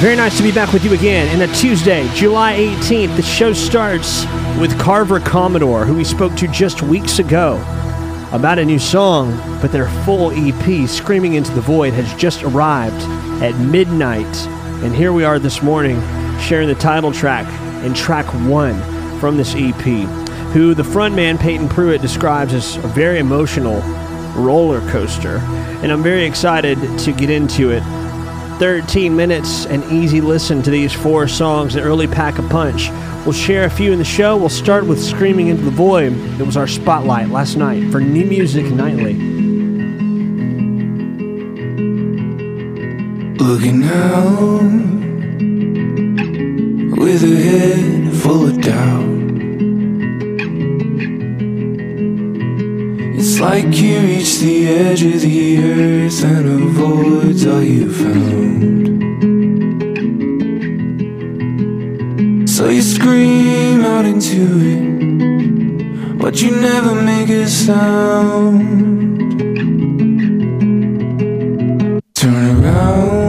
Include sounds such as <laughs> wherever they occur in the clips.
Very nice to be back with you again. And a Tuesday, July 18th, the show starts with Carver Commodore, who we spoke to just weeks ago about a new song, but their full EP, Screaming Into the Void, has just arrived at midnight. And here we are this morning sharing the title track and track one from this EP, who the frontman Peyton Pruitt describes as a very emotional roller coaster. And I'm very excited to get into it 13 minutes, an easy listen to these four songs that really pack a punch. We'll share a few in the show. We'll start with Screaming Into the Void. It was our spotlight last night for New Music Nightly. Looking out with a head full of doubt. Like you reach the edge of the earth and avoids all you found. So you scream out into it, but you never make a sound. Turn around,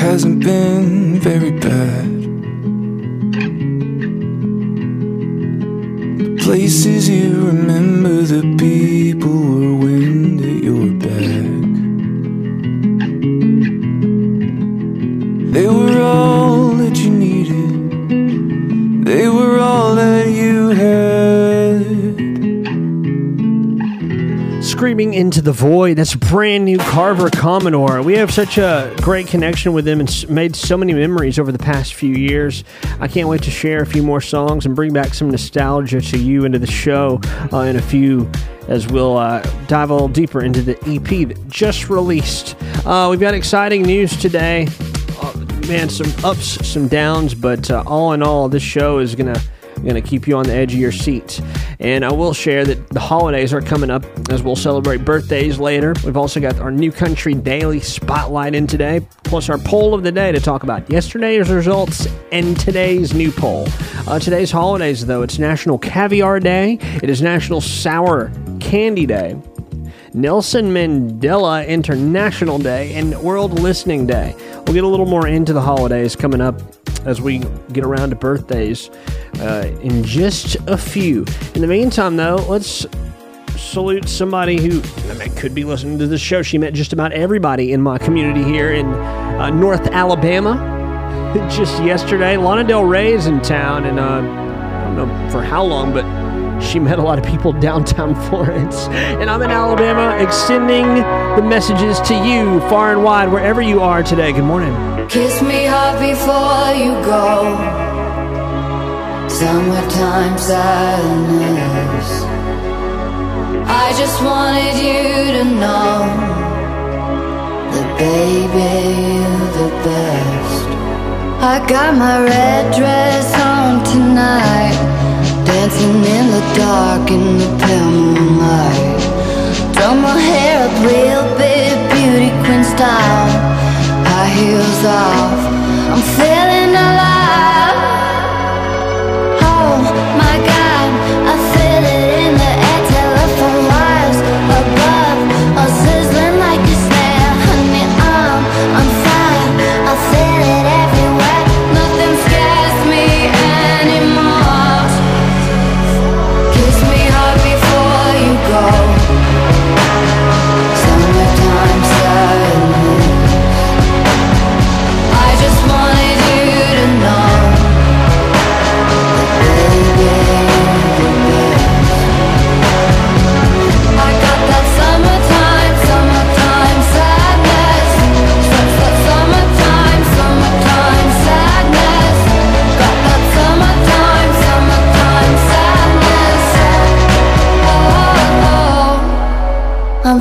hasn't been very bad. The places you remember, the people Into the Void. That's a brand new Carver Commodore. We have such a great connection with them and made so many memories over the past few years. I can't wait to share a few more songs and bring back some nostalgia to you into the show uh, in a few as we'll uh, dive a little deeper into the EP that just released. Uh, we've got exciting news today. Uh, man, some ups, some downs, but uh, all in all, this show is going to going to keep you on the edge of your seat. And I will share that the holidays are coming up as we'll celebrate birthdays later. We've also got our New Country Daily Spotlight in today, plus our poll of the day to talk about yesterday's results and today's new poll. Uh, today's holidays, though, it's National Caviar Day, it is National Sour Candy Day. Nelson Mandela International Day and World Listening Day. We'll get a little more into the holidays coming up as we get around to birthdays uh, in just a few. In the meantime, though, let's salute somebody who I mean, could be listening to this show. She met just about everybody in my community here in uh, North Alabama. <laughs> just yesterday. Lana Del Rey is in town, and uh, I don't know for how long, but she met a lot of people downtown <laughs> Florence. And I'm in Alabama, extending the messages to you far and wide, wherever you are today. Good morning. Kiss me hard before you go. Summertime sadness. I just wanted you to know that, baby, you're the best. I got my red dress on tonight, dancing in the dark in the pale moonlight. Done my hair up real big, beauty queen style high heels off. I'm feeling alive.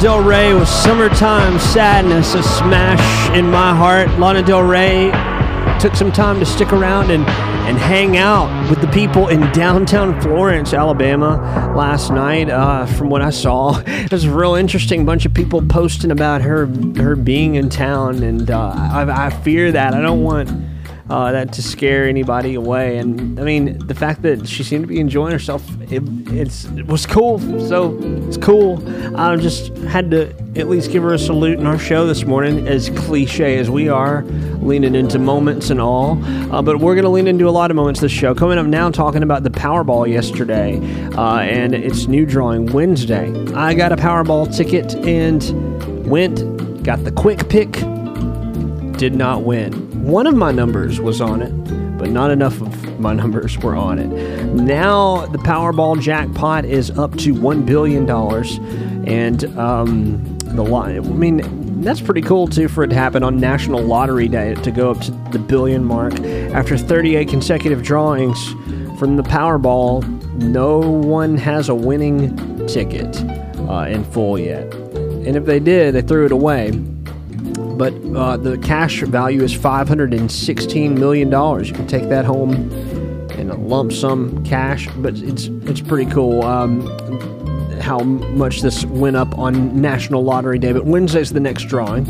Del Rey with Summertime Sadness, a smash in my heart. Lana Del Rey took some time to stick around and, and hang out with the people in downtown Florence, Alabama last night. Uh, from what I saw, <laughs> it was a real interesting bunch of people posting about her her being in town, and uh, I, I fear that I don't want uh, that to scare anybody away. And I mean, the fact that she seemed to be enjoying herself, it, it's it was cool. So it's cool. I just had to at least give her a salute in our show this morning, as cliche as we are, leaning into moments and all. Uh, but we're going to lean into a lot of moments this show. Coming up now, talking about the Powerball yesterday uh, and its new drawing Wednesday. I got a Powerball ticket and went, got the quick pick did not win. One of my numbers was on it, but not enough of my <laughs> numbers were on it. Now the Powerball jackpot is up to $1 billion. And um, the line, I mean, that's pretty cool too for it to happen on National Lottery Day to go up to the billion mark after 38 consecutive drawings from the Powerball. No one has a winning ticket uh, in full yet, and if they did, they threw it away. But uh, the cash value is 516 million dollars. You can take that home in a lump sum cash, but it's it's pretty cool. Um, how much this went up on National Lottery Day. But Wednesday's the next drawing.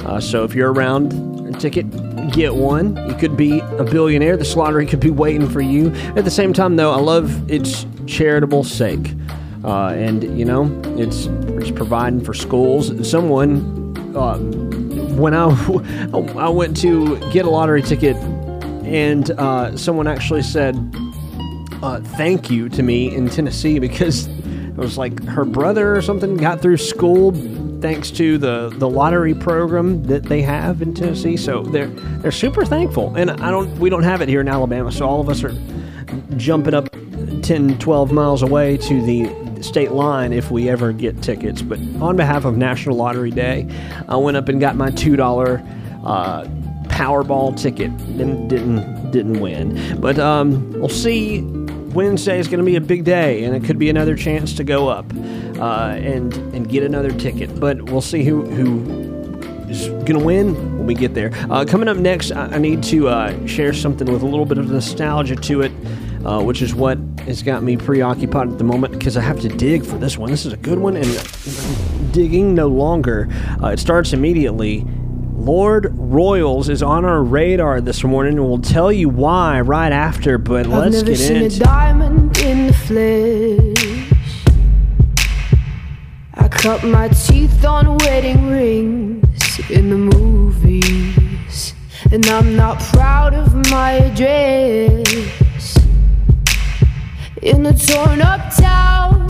Uh, so if you're around a ticket, get one. You could be a billionaire. This lottery could be waiting for you. At the same time, though, I love its charitable sake. Uh, and, you know, it's, it's providing for schools. Someone, uh, when I, I went to get a lottery ticket, and uh, someone actually said, uh, thank you to me in Tennessee because it was like her brother or something got through school thanks to the, the lottery program that they have in Tennessee. So they're they're super thankful. And I don't we don't have it here in Alabama, so all of us are jumping up 10, 12 miles away to the state line if we ever get tickets. But on behalf of National Lottery Day, I went up and got my two dollar uh, Powerball ticket. Didn't didn't didn't win, but um, we'll see Wednesday is going to be a big day, and it could be another chance to go up uh, and and get another ticket. But we'll see who who is going to win when we get there. Uh, coming up next, I, I need to uh, share something with a little bit of nostalgia to it, uh, which is what has got me preoccupied at the moment because I have to dig for this one. This is a good one, and digging no longer. Uh, it starts immediately. Lorde Royals is on our radar this morning, and we'll tell you why right after. But I've let's never get seen into. a diamond in the flesh. I cut my teeth on wedding rings in the movies, and I'm not proud of my address. In a torn up town,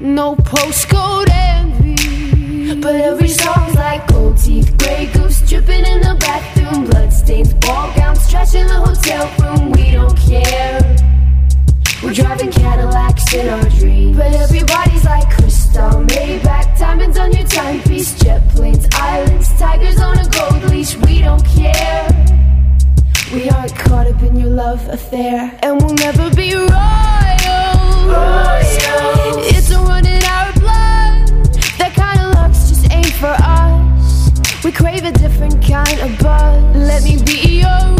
no postcode envy. But every song's like gold teeth, gray goose dripping in the bathroom, bloodstains, ball gowns, trash in the hotel room. We don't care. We're driving Cadillacs in our dreams. But everybody's like crystal, Maybach, diamonds on your timepiece, jet planes, islands, tigers on a gold leash. We don't care. We aren't caught up in your love affair, and we'll never be royals. It's our blood. That kind of just ain't for us. We crave a different kind of buzz. Let me be your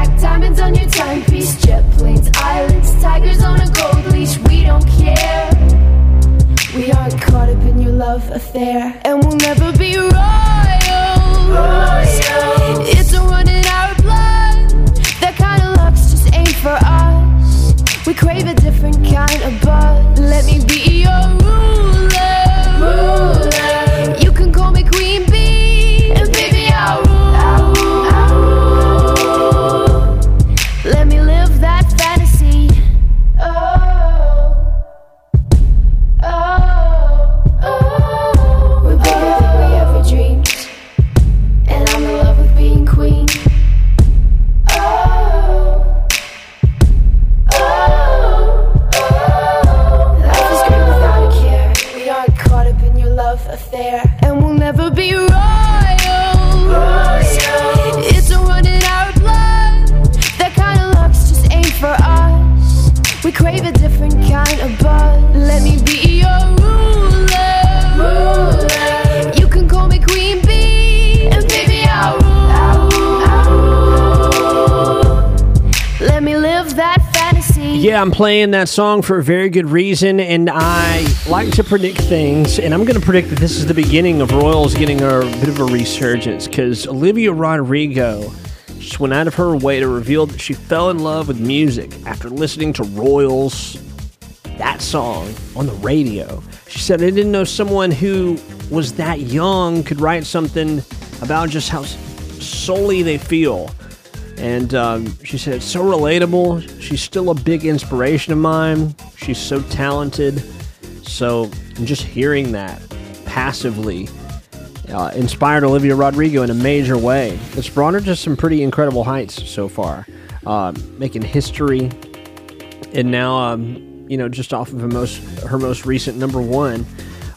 diamonds on your timepiece, jet planes, islands, tigers on a gold leash. We don't care. We aren't caught up in your love affair, and we'll never be royals. That song for a very good reason, and I like to predict things. And I'm going to predict that this is the beginning of Royals getting a bit of a resurgence because Olivia Rodrigo just went out of her way to reveal that she fell in love with music after listening to Royals, that song, on the radio. She said, I didn't know someone who was that young could write something about just how solely they feel. And um, she said, it's so relatable. She's still a big inspiration of mine. She's so talented. So just hearing that passively uh, inspired Olivia Rodrigo in a major way. It's brought her to some pretty incredible heights so far, uh, making history. And now, um, you know, just off of her most, her most recent number one,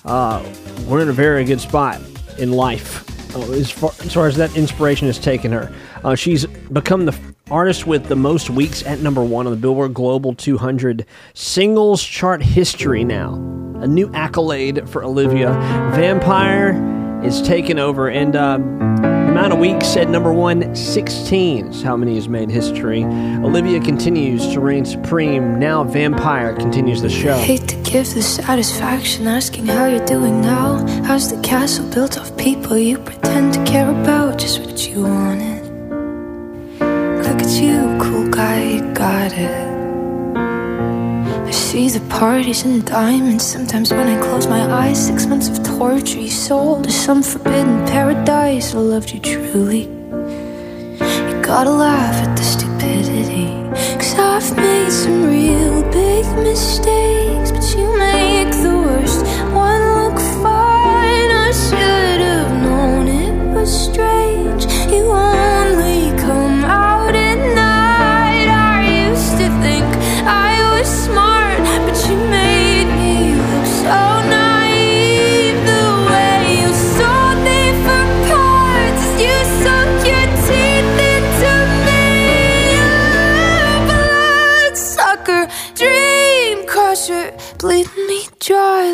uh, we're in a very good spot in life uh, as, far, as far as that inspiration has taken her. Uh, she's become the artist with the most weeks at number one on the Billboard Global 200 singles chart history now. A new accolade for Olivia. Vampire is taken over, and uh, amount of weeks at number one, 16 is how many has made history. Olivia continues to reign supreme. Now Vampire continues the show. Hate to give the satisfaction asking how you're doing now. How's the castle built of people you pretend to care about? Just what you wanted. Look at you, cool guy, you got it. I see the parties and diamonds. Sometimes when I close my eyes, six months of torture you sold to some forbidden paradise. I loved you truly. You gotta laugh at the stupidity. Cause I've made some real big mistakes, but you make the worst one look fine. I should have known it was strange. You only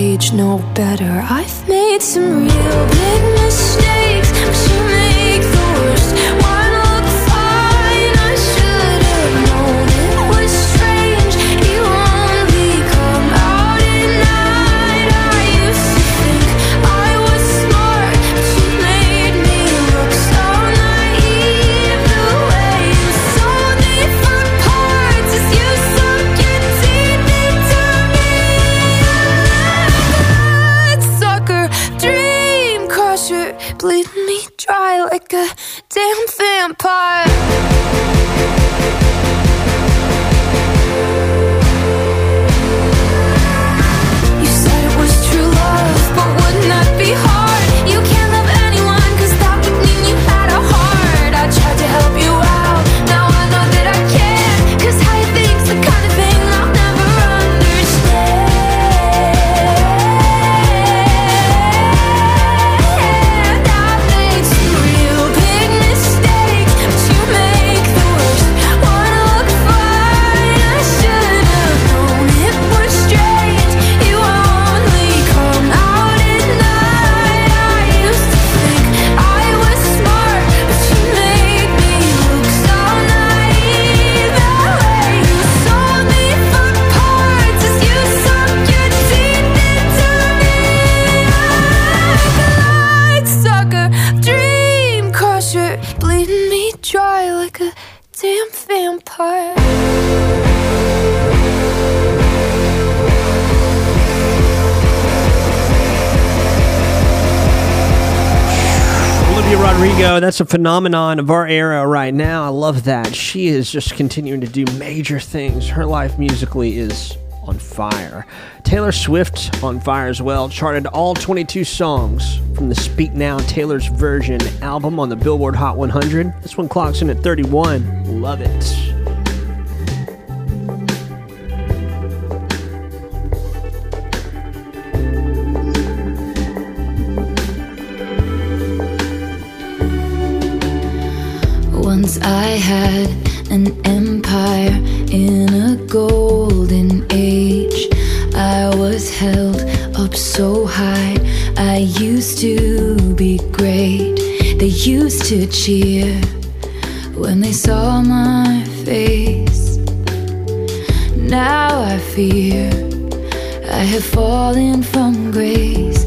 age know better. I've made some real big mistakes, Rodrigo, that's a phenomenon of our era right now. I love that. She is just continuing to do major things. Her life musically is on fire. Taylor Swift on fire as well. Charted all 22 songs from the Speak Now Taylor's Version album on the Billboard Hot 100. This one clocks in at 31. Love it. I had an empire in a golden age. I was held up so high. I used to be great. They used to cheer when they saw my face. Now I fear I have fallen from grace.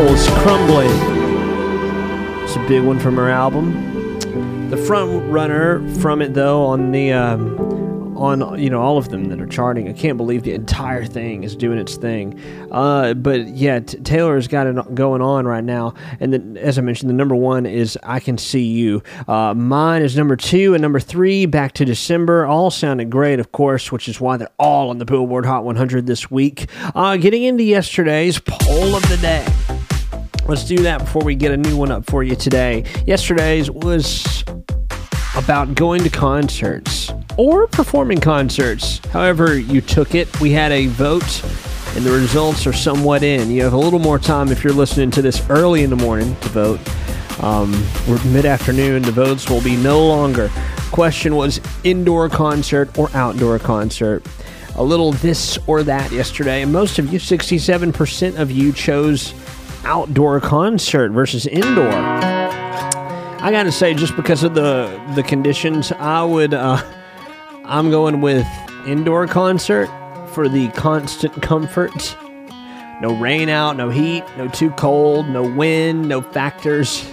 Castles Crumbling. It's a big one from her album. The front runner from it, though, on the um, on you know all of them that are charting. I can't believe the entire thing is doing its thing. Uh, but yeah, t- Taylor's got it going on right now. And then, as I mentioned, the number one is "I Can See You." Uh, mine is number two and number three. Back to December, all sounded great, of course, which is why they're all on the Billboard Hot 100 this week. Uh, getting into yesterday's poll of the day. Let's do that before we get a new one up for you today. Yesterday's was about going to concerts or performing concerts. However, you took it. We had a vote, and the results are somewhat in. You have a little more time if you're listening to this early in the morning to vote. Um, we're mid afternoon. The votes will be no longer. Question was indoor concert or outdoor concert. A little this or that yesterday, and most of you, 67% of you, chose outdoor concert versus indoor. I gotta say, just because of the the conditions, I would. Uh, I'm going with indoor concert for the constant comfort. No rain out, no heat, no too cold, no wind, no factors.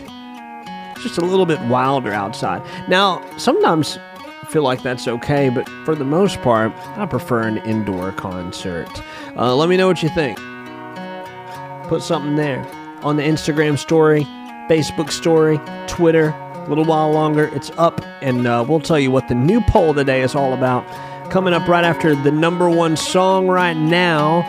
Just a little bit wilder outside. Now, sometimes I feel like that's okay, but for the most part, I prefer an indoor concert. Uh, let me know what you think. Put something there on the Instagram story, Facebook story, Twitter. A little while longer, it's up, and uh, we'll tell you what the new poll today is all about. Coming up right after the number one song right now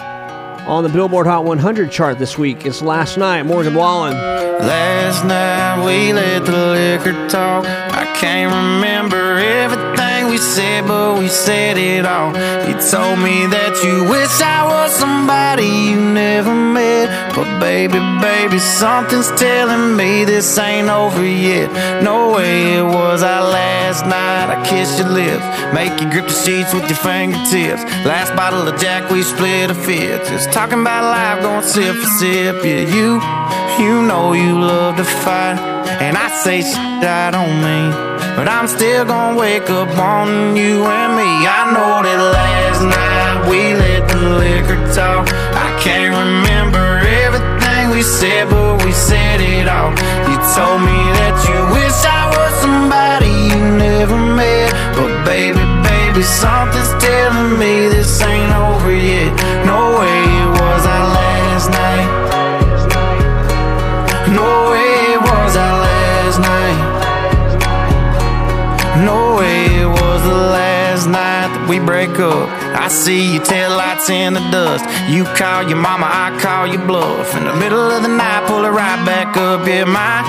on the Billboard Hot 100 chart this week. It's Last Night, Morgan Wallen. Last night we let the liquor talk. I can't remember everything we said, but we said it all. You told me that you wish I was somebody you never met. But baby, baby, something's telling me this ain't over yet. No way it was our last night. I kissed your lips, make you grip the sheets with your fingertips. Last bottle of Jack, we split a fifth. Just talking about life, going sip for sip. Yeah, you, you know you love to fight. And I say shit I don't mean. But I'm still gonna wake up on you and me. I know that last night we let the liquor talk. We said, but we said it all. You told me that you wish I was somebody you never met. But baby, baby, something's telling me this ain't over yet. Break up. I see your taillights in the dust. You call your mama, I call your bluff. In the middle of the night, pull it right back up. Yeah, my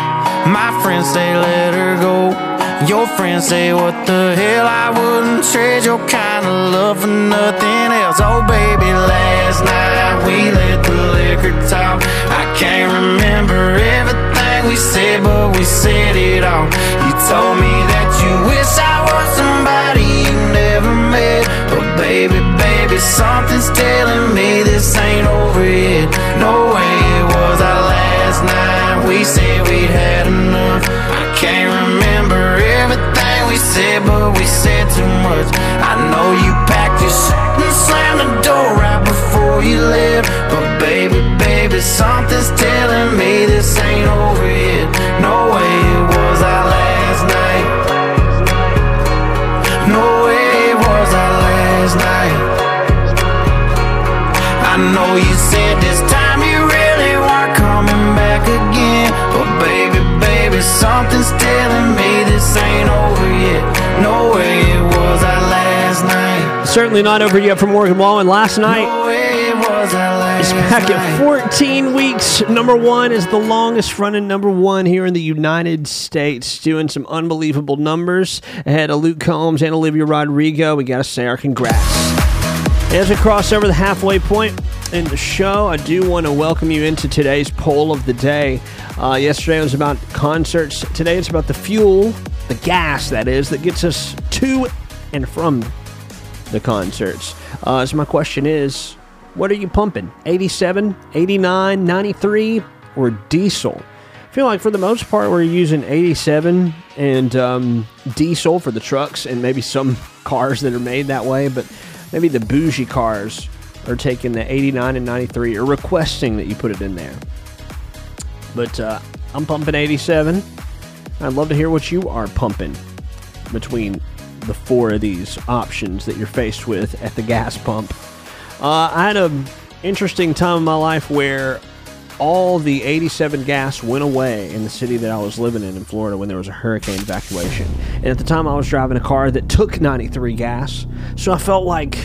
my friends say let her go. Your friends say what the hell I wouldn't trade your kind of love for nothing else. Oh baby, last night we let the liquor talk. I can't remember everything we said, but we said it all. You told me that you wish I was baby, baby, something's telling me this ain't over yet. No way it was our last night. We said we'd had enough. I can't remember everything we said, but we said too much. I know you packed your shit and slammed the door right before you left. But baby, baby, something's telling me this ain't over yet. You said this time you really weren't coming back again. But baby, baby, something's telling me this ain't over yet. No way it was our last night. Certainly not over yet for Morgan Wallen. Last night, No way it was our last It's back at 14 weeks. Number one is the longest running number one here in the United States, doing some unbelievable numbers ahead of Luke Combs and Olivia Rodrigo. We got to say our congrats. As we cross over the halfway point in the show, I do want to welcome you into today's poll of the day. Uh, yesterday was about concerts. Today it's about the fuel, the gas, that is, that gets us to and from the concerts. Uh, so my question is, what are you pumping? 87, 89, 93, or diesel? I feel like for the most part we're using 87 and um, diesel for the trucks and maybe some <laughs> cars that are made that way, but maybe the bougie cars are taking the 89 and 93 or requesting that you put it in there. But uh, I'm pumping 87. I'd love to hear what you are pumping between the four of these options that you're faced with at the gas pump. Uh, I had an interesting time in my life where all the 87 gas went away in the city that I was living in in Florida when there was a hurricane evacuation. And at the time, I was driving a car that took 93 gas, so I felt like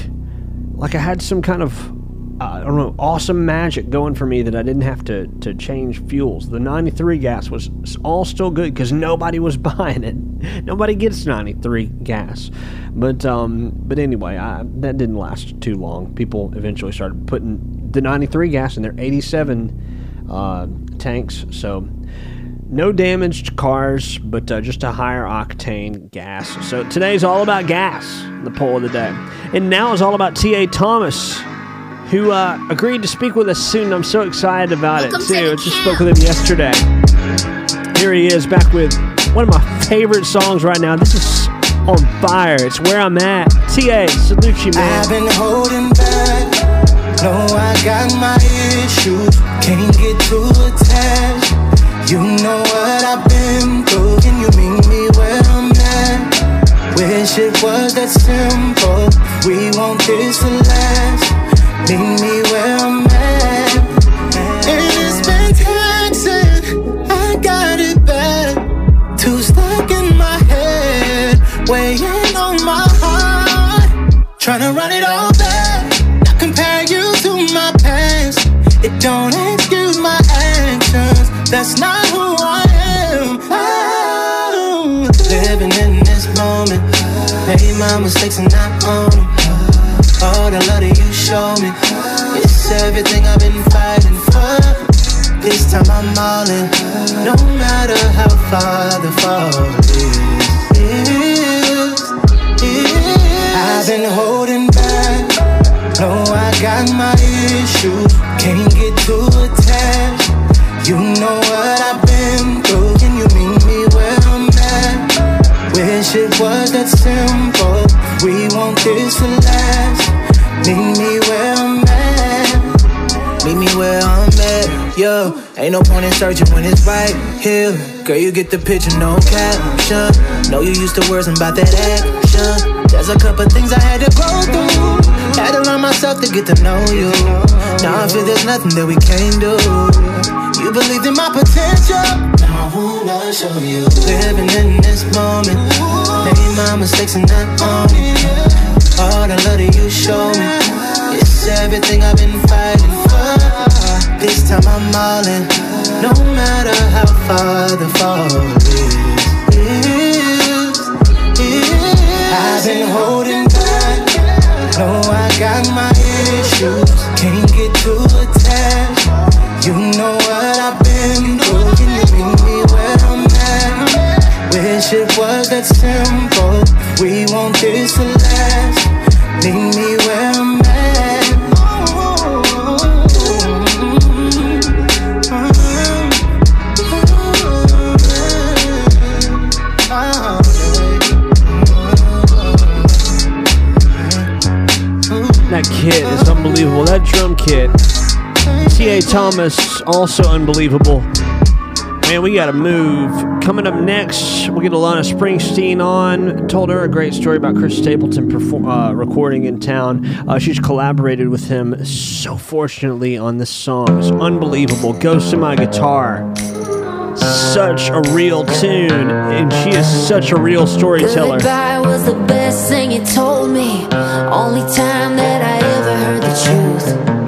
like I had some kind of I don't know awesome magic going for me that I didn't have to to change fuels. The 93 gas was all still good because nobody was <laughs> buying it. Nobody gets 93 gas, but um, but anyway, I, that didn't last too long. People eventually started putting the 93 gas in their 87 uh, tanks. So No damaged cars, but uh, just a higher octane gas. So today's all about gas, the poll of the day. And now is all about T.A. Thomas, who uh, agreed to speak with us soon. I'm so excited about Welcome it, to too. the Just camp. spoke with him yesterday. Here he is back with one of my favorite songs right now. This is on fire. It's Where I'm At. T.A., salute you, man. I've been holding back. No, I got my issues. Can't get too attached. You know what I've been through. Can you meet me where I'm at? Wish it was that simple. We want this to last. Meet me my mistakes and not own it. All the love that you show me. It's everything I've been fighting for. This time I'm all in. No matter how far the fall is. is. I've been holding back. No, I got my issues. Can't get too attached. You know what I've been through. Can you meet me where I'm at? Wish it was that simple. We want this to last. Meet me where I'm at. Meet me where I'm at. Yo, ain't no point in searching when it's right here. Girl, you get the picture, no caption. Know you used to words about that action. There's a couple things I had to go through. Had to learn myself to get to know you. Now I feel there's nothing that we can't do. You believed in my potential. Now I wanna show you. Living in this moment. Made my mistakes and not own it. All the love that you show me. It's everything I've been fighting for. This time I'm all in. No matter how far the fall is. is. I've been holding back. No, I got my issues. Can't want this to last. Meet me where I'm at. That kit is unbelievable. That drum kit. T.A. Thomas, also unbelievable. Man, we got to move. Coming up next, we'll get Alana Springsteen on. Told her a great story about Chris Stapleton perform, uh, recording in town. Uh, she's collaborated with him so fortunately on this song. It's unbelievable. Ghost in My Guitar. Such a real tune, and she is such a real storyteller. Goodbye was the best thing you told me. Only time that I ever heard the truth.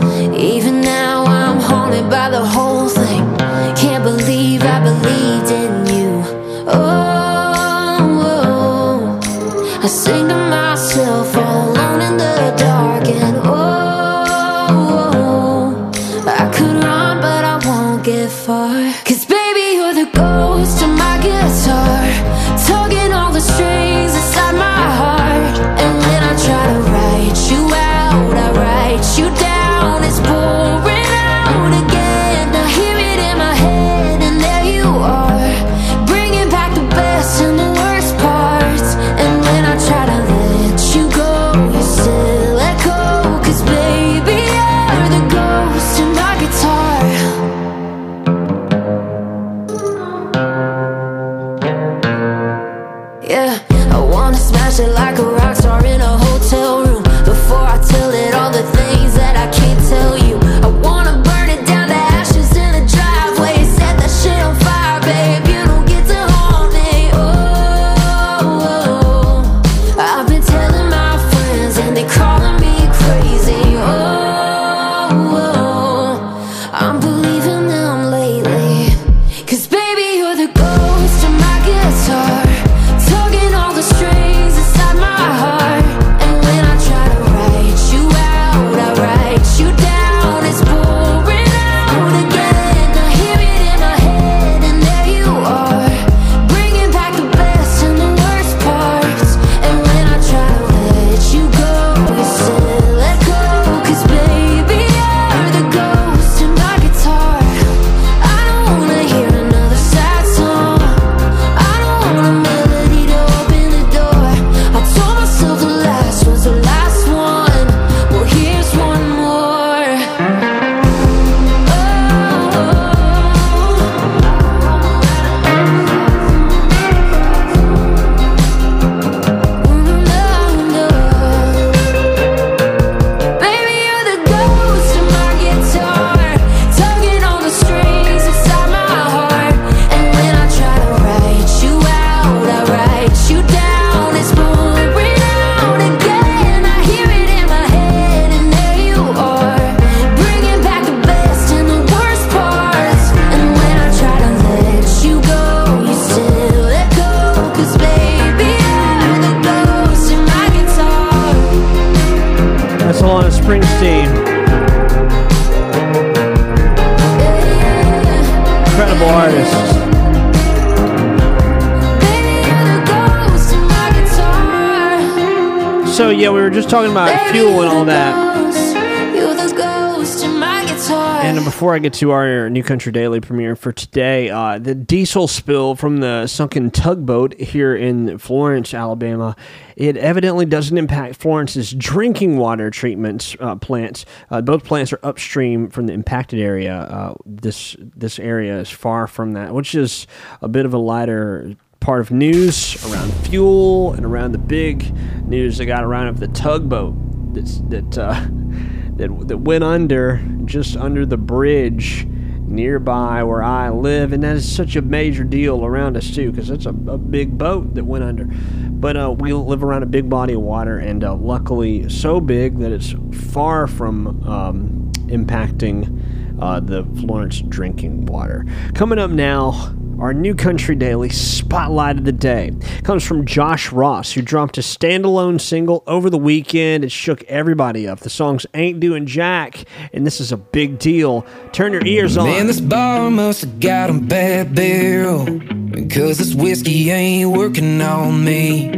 Get to our New Country Daily premiere for today, uh, the diesel spill from the sunken tugboat here in Florence, Alabama, it evidently doesn't impact Florence's drinking water treatment uh, plants. Uh, both plants are upstream from the impacted area. Uh, this this area is far from that, which is a bit of a lighter part of news around fuel and around the big news that got around of the tugboat that's, that uh, <laughs> that that went under just under the bridge nearby where I live, and that is such a major deal around us too, because it's a, a big boat that went under. But uh, we live around a big body of water, and uh, luckily so big that it's far from um, impacting uh, the Florence drinking water. Coming up now. Our new country daily spotlight of the day comes from Josh Ross, who dropped a standalone single over the weekend. It shook everybody up. The song's Ain't Doing Jack, and this is a big deal. Turn your ears on. Man, this bar must have got a bad barrel. Because this whiskey ain't working on me.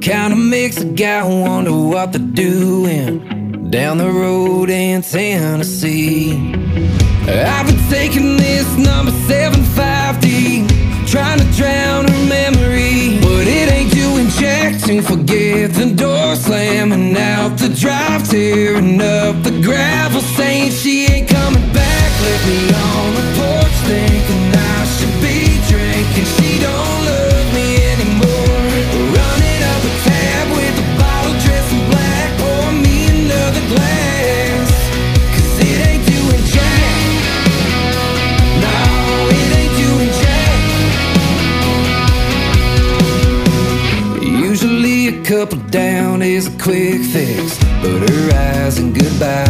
Kinda makes a guy wonder what they're doing down the road in Tennessee. I've been taking this number 750, trying to drown her memory. But it ain't doing jack to forget the door slamming out the drive, tearing up the gravel, saying she ain't coming back. Left me on the porch thinking is a quick fix, but her eyes and goodbye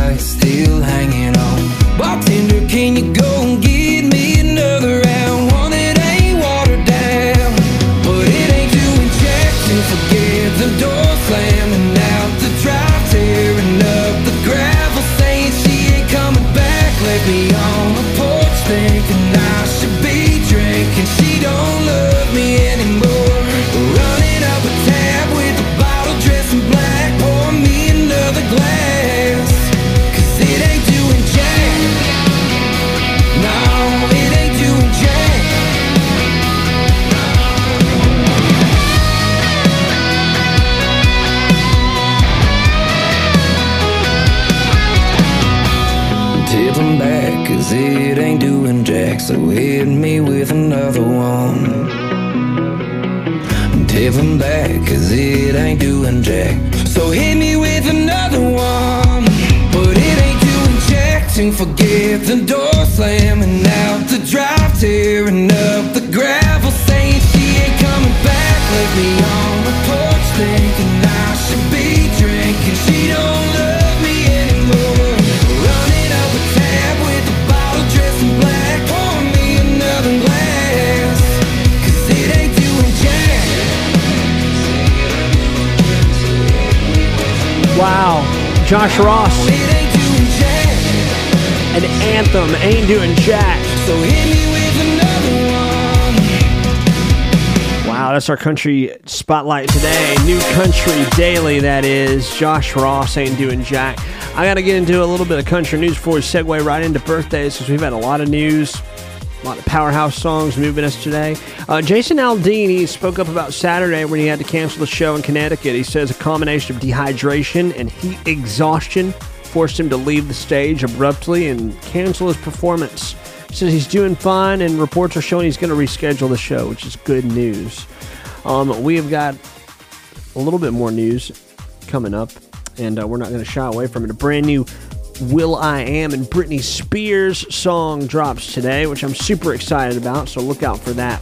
Jack. So hit me with another one. Wow, that's our country spotlight today. New Country Daily, that is. Josh Ross ain't doing jack. I got to get into a little bit of country news before we segue right into birthdays because we've had a lot of news, a lot of powerhouse songs moving us today. Uh, Jason Aldean, spoke up about Saturday when he had to cancel the show in Connecticut. He says a combination of dehydration and heat exhaustion forced him to leave the stage abruptly and cancel his performance. Says he's doing fine, and reports are showing he's going to reschedule the show, which is good news. Um, we have got a little bit more news coming up, and uh, we're not going to shy away from it. A brand new will.i.am and Britney Spears song drops today, which I'm super excited about, so look out for that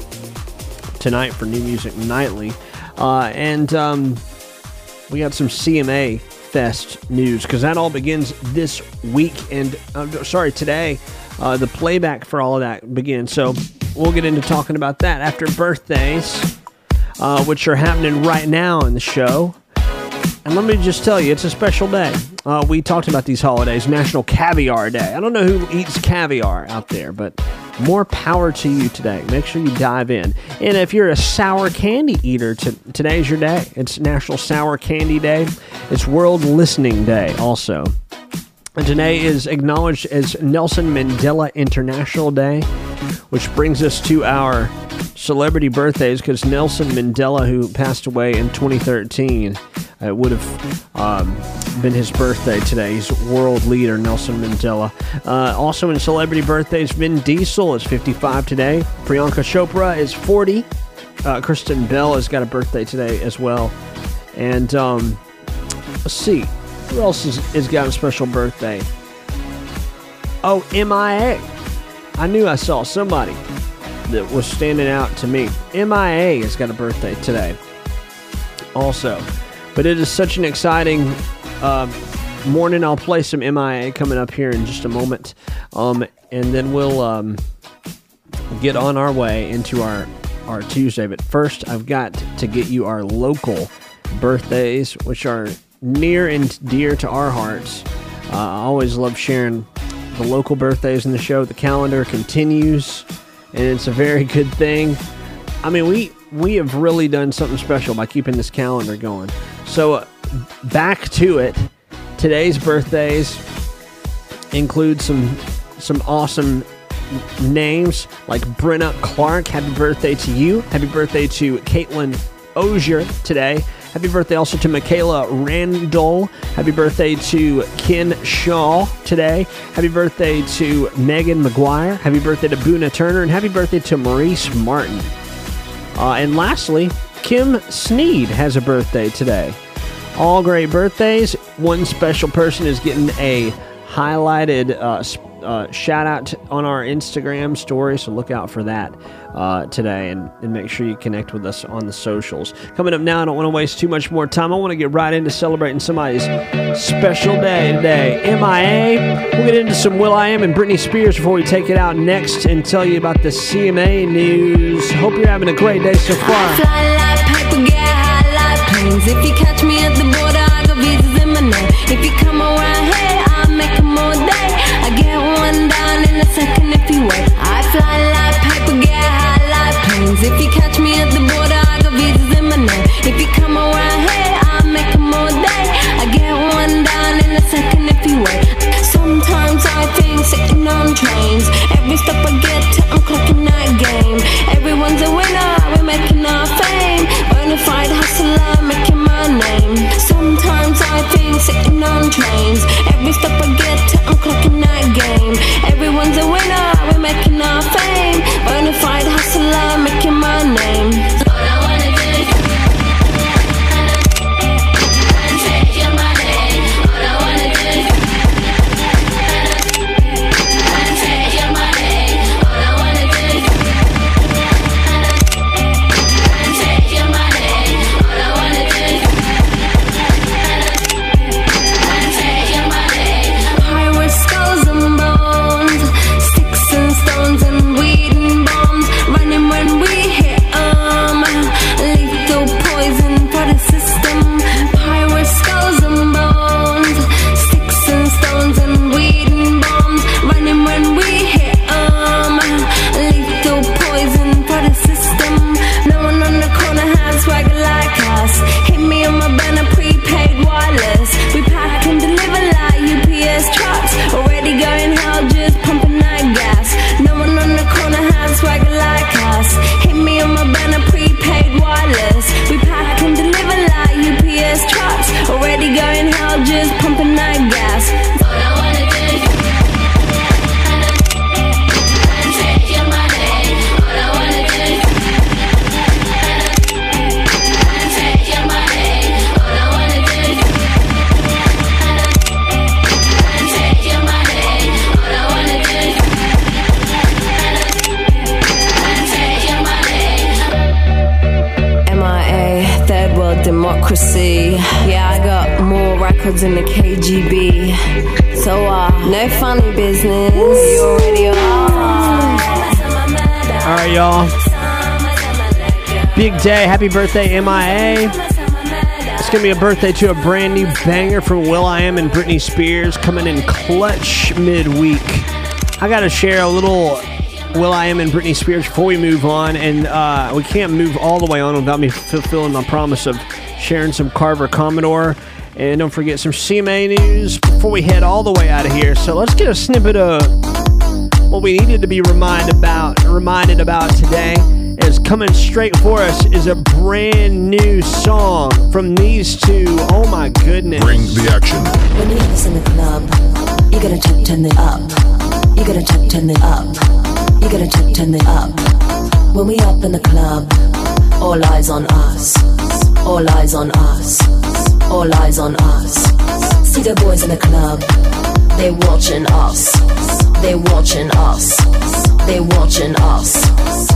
tonight for New Music Nightly. Uh, and um, we got some CMA Fest news because that all begins this week and uh, sorry today. Uh, the playback for all of that begins. So we'll get into talking about that after birthdays, uh, which are happening right now in the show. And let me just tell you, it's a special day. Uh, we talked about these holidays, National Caviar Day. I don't know who eats caviar out there, but more power to you today. Make sure you dive in. And if you're a sour candy eater, t- today's your day. It's National Sour Candy Day. It's World Listening Day also. And today is acknowledged as Nelson Mandela International Day, which brings us to our celebrity birthdays because Nelson Mandela, who passed away in 2013, it would have um, been his birthday today. He's world leader, Nelson Mandela. Uh, also in celebrity birthdays, Vin Diesel is 55 today. Priyanka Chopra is 40. Uh, Kristen Bell has got a birthday today as well. And um, let's see, who else is, has got a special birthday? Oh, MIA. I knew I saw somebody that was standing out to me. MIA has got a birthday today. Also, but it is such an exciting uh, morning. I'll play some MIA coming up here in just a moment, um, and then we'll um, get on our way into our our Tuesday. But first, I've got to get you our local birthdays, which are near and dear to our hearts. Uh, I always love sharing the local birthdays in the show. The calendar continues, and it's a very <laughs> good thing. I mean, we we have really done something special by keeping this calendar going. So, uh, back to it. Today's birthdays include some some awesome names like Brenna Clark. Happy birthday to you. Happy birthday to Caitlin Ozier today. Happy birthday also to Michaela Randall. Happy birthday to Ken Shaw today. Happy birthday to Megan McGuire. Happy birthday to Boona Turner. And happy birthday to Maurice Martin. Uh, and lastly, Kim Sneed has a birthday today. All great birthdays. One special person is getting a highlighted uh, uh, shout out on our Instagram story, so look out for that uh, today and, and make sure you connect with us on the socials. Coming up now, I don't want to waste too much more time. I want to get right into celebrating somebody's special day today. MIA. We'll get into some will.i.am and Britney Spears before we take it out next and tell you about the CMA news. Hope you're having a great day so far. If you catch me at the border, I got visas in my name. If you come around I'll make 'em all second if you wait. Happy birthday, MIA. It's going to be a birthday to a brand new banger from will.i.am and Britney Spears coming in clutch midweek. I got to share a little will.i.am and Britney Spears before we move on. And uh, we can't move all the way on without me fulfilling my promise of sharing some Carver Commodore. And don't forget some CMA news before we head all the way out of here. So let's get a snippet of what we needed to be reminded about reminded about today coming straight for us is a brand new song from these two. Oh my goodness. Bring the action. When you have this in the club, you gotta turn, turn it up. You gotta turn, turn it up. You gotta turn, turn it up. When we up in the club, all eyes on us. All eyes on us. All eyes on us. See the boys in the club, they watching us. They watching us. They watching us.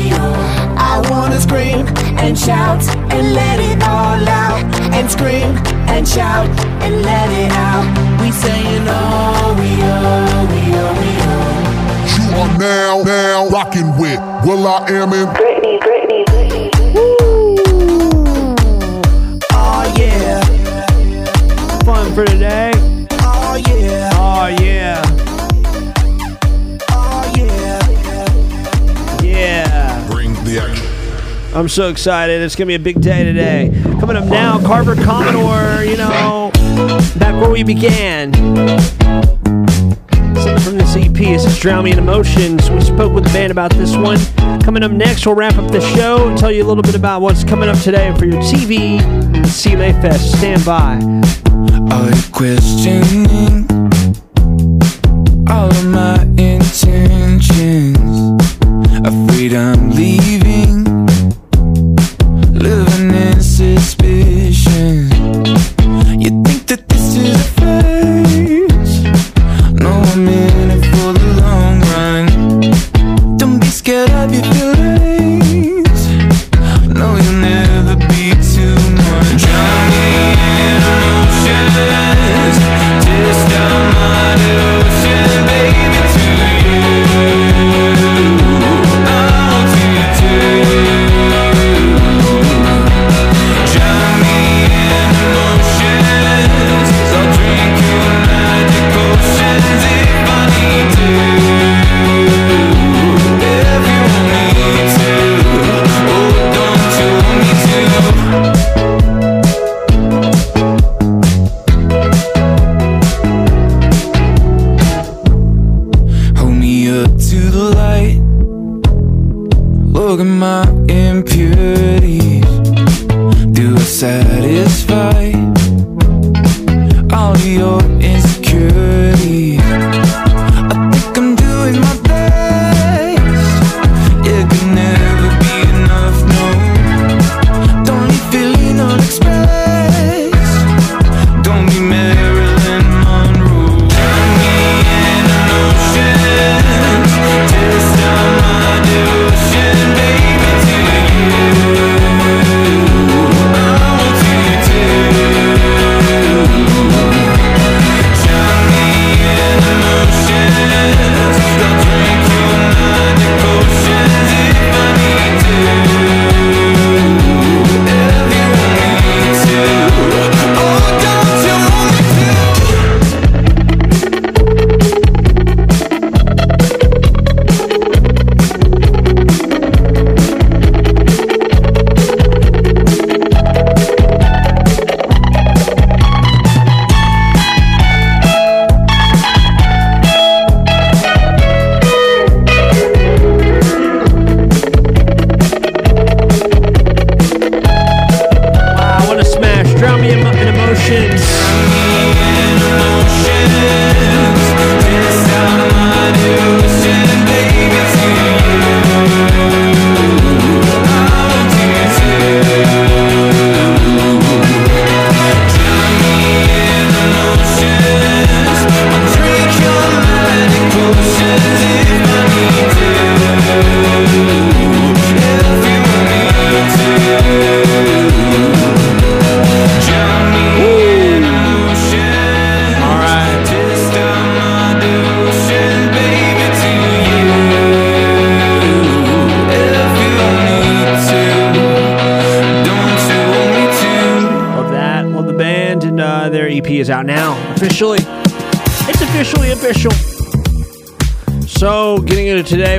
I scream and shout and let it all out. And scream and shout and let it out. We saying oh, we oh, we oh, we oh. You are now, now rocking with will.i.am in Britney, Britney, Britney. Oh yeah, Fun for today. I'm so excited. It's going to be a big day today. Coming up now, Carver Commodore, you know, back where we began. Something from this EP. Is Drown Me in Emotions. We spoke with the band about this one. Coming up next, we'll wrap up the show and tell you a little bit about what's coming up today for your TV CMA Fest. Stand by. Are you questioning all of my intentions? Afraid I'm leaving,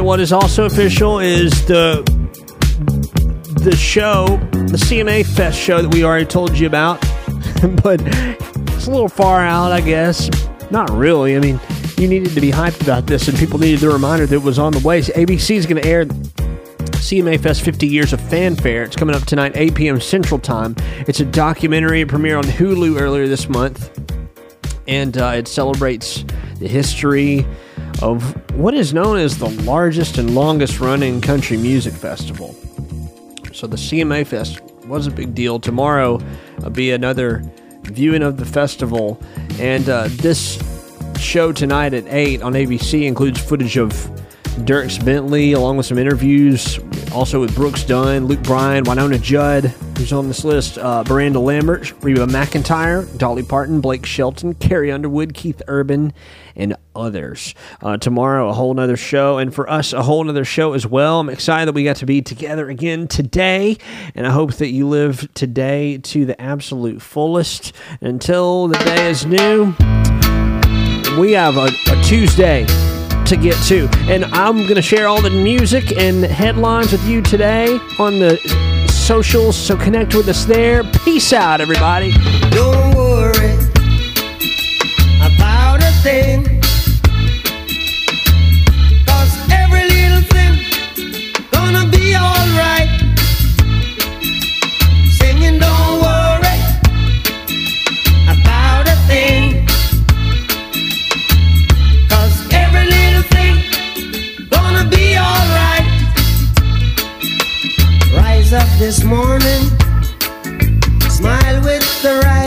today, what is also official is the the show, the CMA Fest show that we already told you about, <laughs> but it's a little far out, I guess. Not really. I mean, you needed to be hyped about this, and people needed the reminder that it was on the way. ABC is going to air CMA Fest 50 Years of Fanfare. It's coming up tonight, 8 p.m. Central Time. It's a documentary. premiere on Hulu earlier this month, and uh, it celebrates the history of what is known as the largest and longest running country music festival. So the CMA Fest was a big deal. Tomorrow will be another viewing of the festival, and uh, this show tonight at eight on ABC includes footage of Dierks Bentley, along with some interviews, also with Brooks Dunn, Luke Bryan, Wynonna Judd, who's on this list, uh, Miranda Lambert, Reba McEntire, Dolly Parton, Blake Shelton, Carrie Underwood, Keith Urban, and others. Uh, tomorrow, a whole nother show, and for us, a whole nother show as well. I'm excited that we got to be together again today, and I hope that you live today to the absolute fullest. Until the day is new, we have a, a Tuesday to get to. And I'm going to share all the music and headlines with you today on the socials, so connect with us there. Peace out, everybody. Don't worry about a thing. up this morning, smile with the right.